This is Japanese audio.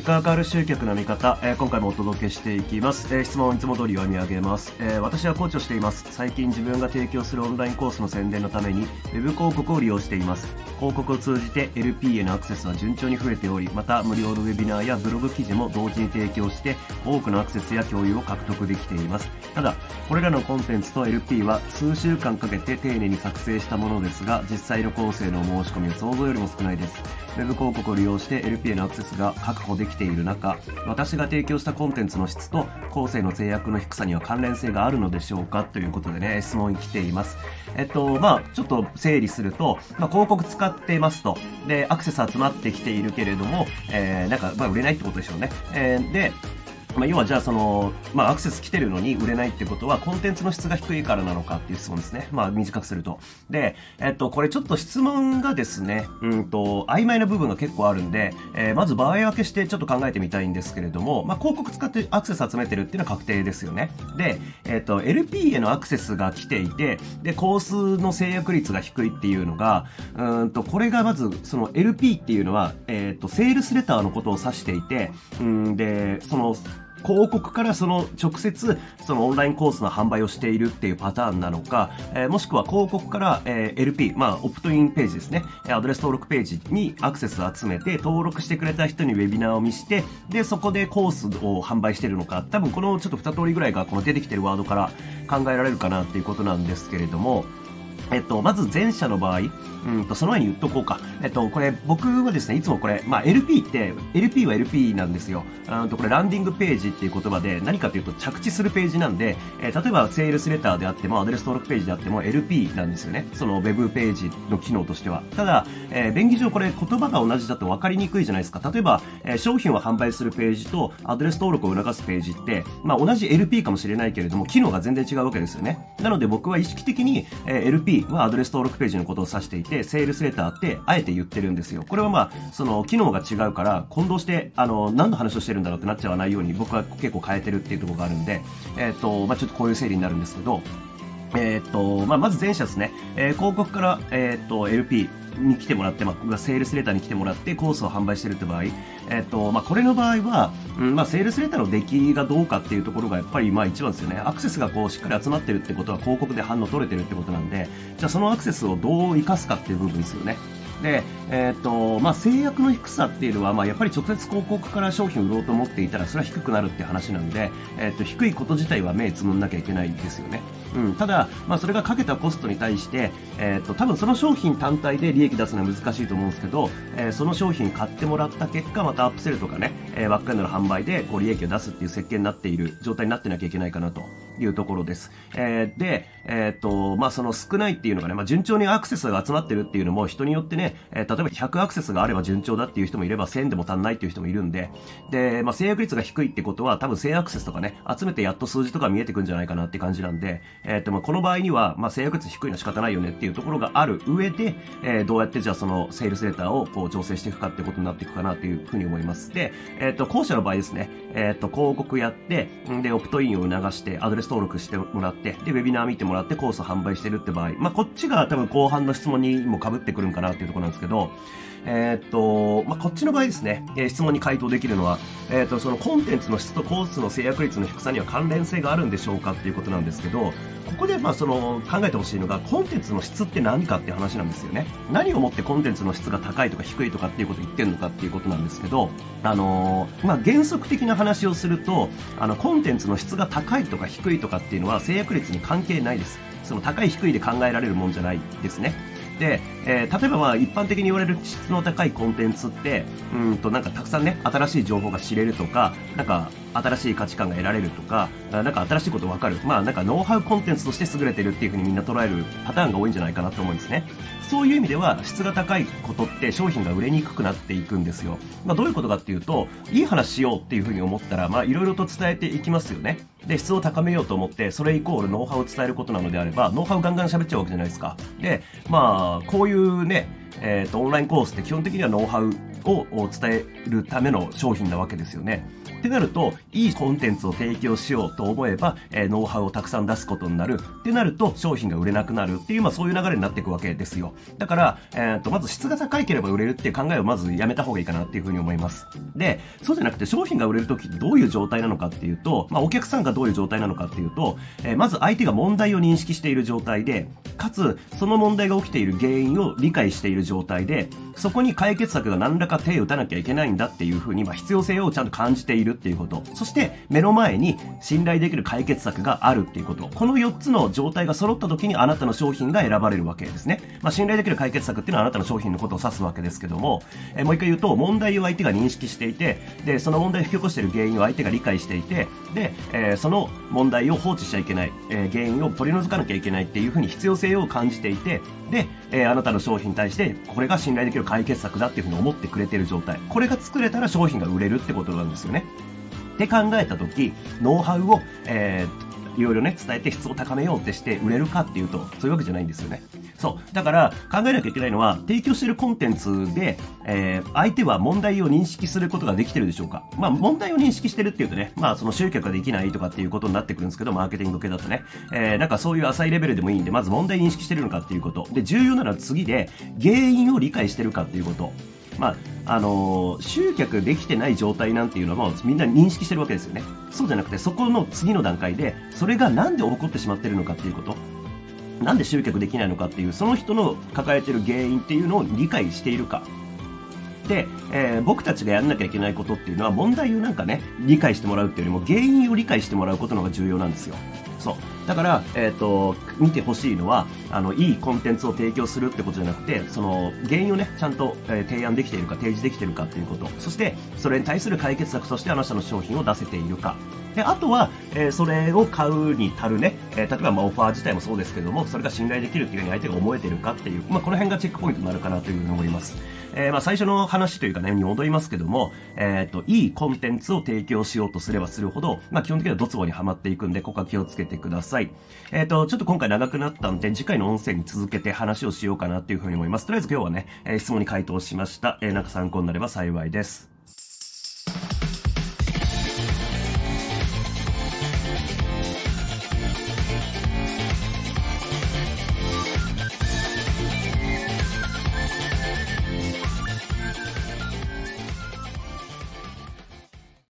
結果が変わる集客の見方、えー、今回もお届けしていきます。えー、質問をいつも通り読み上げます、えー、私はコーチをしています。最近自分が提供するオンラインコースの宣伝のために、ウェブ広告を利用しています。広告を通じて LP へのアクセスは順調に増えており、また無料のウェビナーやブログ記事も同時に提供して、多くのアクセスや共有を獲得できています。ただ、これらのコンテンツと LP は数週間かけて丁寧に作成したものですが、実際の構成の申し込みは想像よりも少ないです。ウェブ広告を利用して LP へのアクセスが確保できている中、私が提供したコンテンツの質と構成の制約の低さには関連性があるのでしょうかということでね、質問来ています。えっと、まあちょっと整理すると、まあ、広告使っってますと。で、アクセス集まってきているけれども、えー、なんか、まあ売れないってことでしょうね。えー、で、まあ、要はじゃあその、まあ、アクセス来てるのに売れないってことは、コンテンツの質が低いからなのかっていう質問ですね。まあ、短くすると。で、えっと、これちょっと質問がですね、うんと、曖昧な部分が結構あるんで、えー、まず場合分けしてちょっと考えてみたいんですけれども、まあ、広告使ってアクセス集めてるっていうのは確定ですよね。で、えっと、LP へのアクセスが来ていて、で、コースの制約率が低いっていうのが、うんと、これがまず、その LP っていうのは、えっと、セールスレターのことを指していて、うんで、その、広告からその直接そのオンラインコースの販売をしているっていうパターンなのか、えー、もしくは広告から、えー、LP、まあ、オプトインページですね、アドレス登録ページにアクセスを集めて登録してくれた人にウェビナーを見して、で、そこでコースを販売してるのか、多分このちょっと二通りぐらいがこの出てきてるワードから考えられるかなっていうことなんですけれども、えっと、まず前者の場合、うんと、その前に言っとこうか。えっと、これ、僕はですね、いつもこれ、まあ、LP って、LP は LP なんですよ。うんと、これ、ランディングページっていう言葉で、何かというと、着地するページなんで、えー、例えば、セールスレターであっても、アドレス登録ページであっても、LP なんですよね。その、ウェブページの機能としては。ただ、えー、便宜上これ、言葉が同じだと分かりにくいじゃないですか。例えば、えー、商品を販売するページと、アドレス登録を促すページって、まあ、同じ LP かもしれないけれども、機能が全然違うわけですよね。なので、僕は意識的に、えー、LP はアドレス登録ページのことを指していて、セールスレターってあえて言ってるんですよ。これはまあ、その機能が違うから混同して、あの、何の話をしてるんだろうってなっちゃわないように僕は結構変えてるっていうところがあるんで、えっ、ー、と、まあちょっとこういう整理になるんですけど、えっ、ー、と、まあまず前者ですね、えー、広告から、えっ、と、LP、に来てもらって、まあ、セールスレターに来てもらってコースを販売してるって場合、えっと、まあ、これの場合は、うん、まあ、セールスレターの出来がどうかっていうところがやっぱり、まあ、一番ですよね。アクセスがこう、しっかり集まってるってことは広告で反応取れてるってことなんで、じゃあそのアクセスをどう活かすかっていう部分ですよね。で、え、ー、と、まあ、制約の低さっていうのは、まあ、やっぱり直接広告から商品を売ろうと思っていたら、それは低くなるって話なんで、え、ー、と、低いこと自体は目つむんなきゃいけないですよね。うん。ただ、まあ、それがかけたコストに対して、えっ、ー、と、多分その商品単体で利益出すのは難しいと思うんですけど、えー、その商品買ってもらった結果、またアップセルとかね、えー、バックエンドの販売で、こう、利益を出すっていう設計になっている状態になってなきゃいけないかなというところです。えー、で、えっ、と、まあ、その少ないっていうのがね、まあ、順調にアクセスが集まってるっていうのも人によってね、えー、例えば100アクセスがあれば順調だっていう人もいれば1000でも足んないっていう人もいるんで、で、まあ、制約率が低いってことは多分1000アクセスとかね、集めてやっと数字とか見えてくんじゃないかなって感じなんで、えっ、と、まあ、この場合には、まあ、制約率低いのは仕方ないよねっていうところがある上で、え、どうやってじゃあそのセールスレターをこう調整していくかってことになっていくかなというふうに思います。で、えっ、と、後者の場合ですね、えっ、と、広告やって、で、オプトインを促して、アドレス登録してもらって、で、ウェビナー見てもらってコースを販売してるって場合、まあ、こっちが多分後半の質問にも被ってくるんかなっていうところなんですけど、えー、っと、まあ、こっちの場合ですね、えー、質問に回答できるのは、えー、と、そのコンテンツの質とコースの制約率の低さには関連性があるんでしょうかっていうことなんですけど、ここで、まあ、その、考えてほしいのが、コンテンツの質って何かって話なんですよね。何をもってコンテンツの質が高いとか低いとかっていうことを言ってるのかっていうことなんですけど、あのまあ、原則的な話をすると、あの、コンテンツの質が高いとか低いとかっていうのは制約率に関係ないです。その高い低いで考えられるもんじゃないですね。で、えー、例えばまあ一般的に言われる質の高いコンテンツって、うんとなんかたくさんね、新しい情報が知れるとか、なんか新しい価値観が得られるとか、なんか新しいことわかる。まあなんかノウハウコンテンツとして優れてるっていうふうにみんな捉えるパターンが多いんじゃないかなと思うんですね。そういう意味では質が高いことって商品が売れにくくなっていくんですよ。まあどういうことかっていうと、いい話しようっていうふうに思ったら、まあいろいろと伝えていきますよね。で、質を高めようと思って、それイコールノウハウを伝えることなのであれば、ノウハウガンガン喋っちゃうわけじゃないですか。で、まあ、こういうね、えっ、ー、と、オンラインコースって基本的にはノウハウを伝えるための商品なわけですよね。ってなると、いいコンテンツを提供しようと思えば、えー、ノウハウをたくさん出すことになる。ってなると、商品が売れなくなるっていう、まあそういう流れになっていくわけですよ。だから、えー、っと、まず質が高いければ売れるっていう考えをまずやめた方がいいかなっていうふうに思います。で、そうじゃなくて商品が売れるときってどういう状態なのかっていうと、まあお客さんがどういう状態なのかっていうと、えー、まず相手が問題を認識している状態で、かつ、その問題が起きている原因を理解している状態で、そこに解決策が何らか手を打たなきゃいけないんだっていうふうに、まあ、必要性をちゃんと感じているっていうこと。そして、目の前に信頼できる解決策があるっていうこと。この4つの状態が揃った時にあなたの商品が選ばれるわけですね。まあ、信頼できる解決策っていうのはあなたの商品のことを指すわけですけども、えー、もう一回言うと、問題を相手が認識していて、で、その問題を引き起こしている原因を相手が理解していて、で、えー、その問題を放置しちゃいけない、えー、原因を取り除かなきゃいけないっていうふうに必要性を感じていて、で、えー、あなたの商品に対して、これが信頼できる解決策だっていうふうに思ってくれてる状態。これが作れたら商品が売れるってことなんですよね。って考えたとき、ノウハウを、えー、いろいろね、伝えて質を高めようってして売れるかっていうと、そういうわけじゃないんですよね。そう。だから、考えなきゃいけないのは、提供してるコンテンツで、えー、相手は問題を認識することができてるでしょうかまあ、問題を認識してるっていうとね、まあ、その集客ができないとかっていうことになってくるんですけど、マーケティング系だとね。えー、なんかそういう浅いレベルでもいいんで、まず問題認識してるのかっていうこと。で、重要なのは次で、原因を理解してるかっていうこと。まあ、あのー、集客できてない状態なんていうのはもみんな認識してるわけですよね。そうじゃなくて、そこの次の段階で、それがなんで起こってしまってるのかっていうこと。なんで集客できないのかっていう、その人の抱えてる原因っていうのを理解しているか。で、えー、僕たちがやんなきゃいけないことっていうのは問題をなんかね、理解してもらうっていうよりも原因を理解してもらうことの方が重要なんですよ。そう。だから、えっ、ー、と、見てほしいのは、あの、いいコンテンツを提供するってことじゃなくて、その、原因をね、ちゃんと、えー、提案できているか、提示できているかっていうこと。そして、それに対する解決策としてあなたの商品を出せているか。で、あとは、えー、それを買うに足るね、えー、例えばまあオファー自体もそうですけども、それが信頼できるっていうふうに相手が思えてるかっていう、まあこの辺がチェックポイントになるかなというふうに思います。えー、まあ最初の話というかね、に戻りますけども、えっ、と、いいコンテンツを提供しようとすればするほど、まあ基本的にはドツボにはまっていくんで、ここは気をつけてください。えっ、と、ちょっと今回長くなったんで、次回の音声に続けて話をしようかなっていうふうに思います。とりあえず今日はね、え質問に回答しました。えなんか参考になれば幸いです。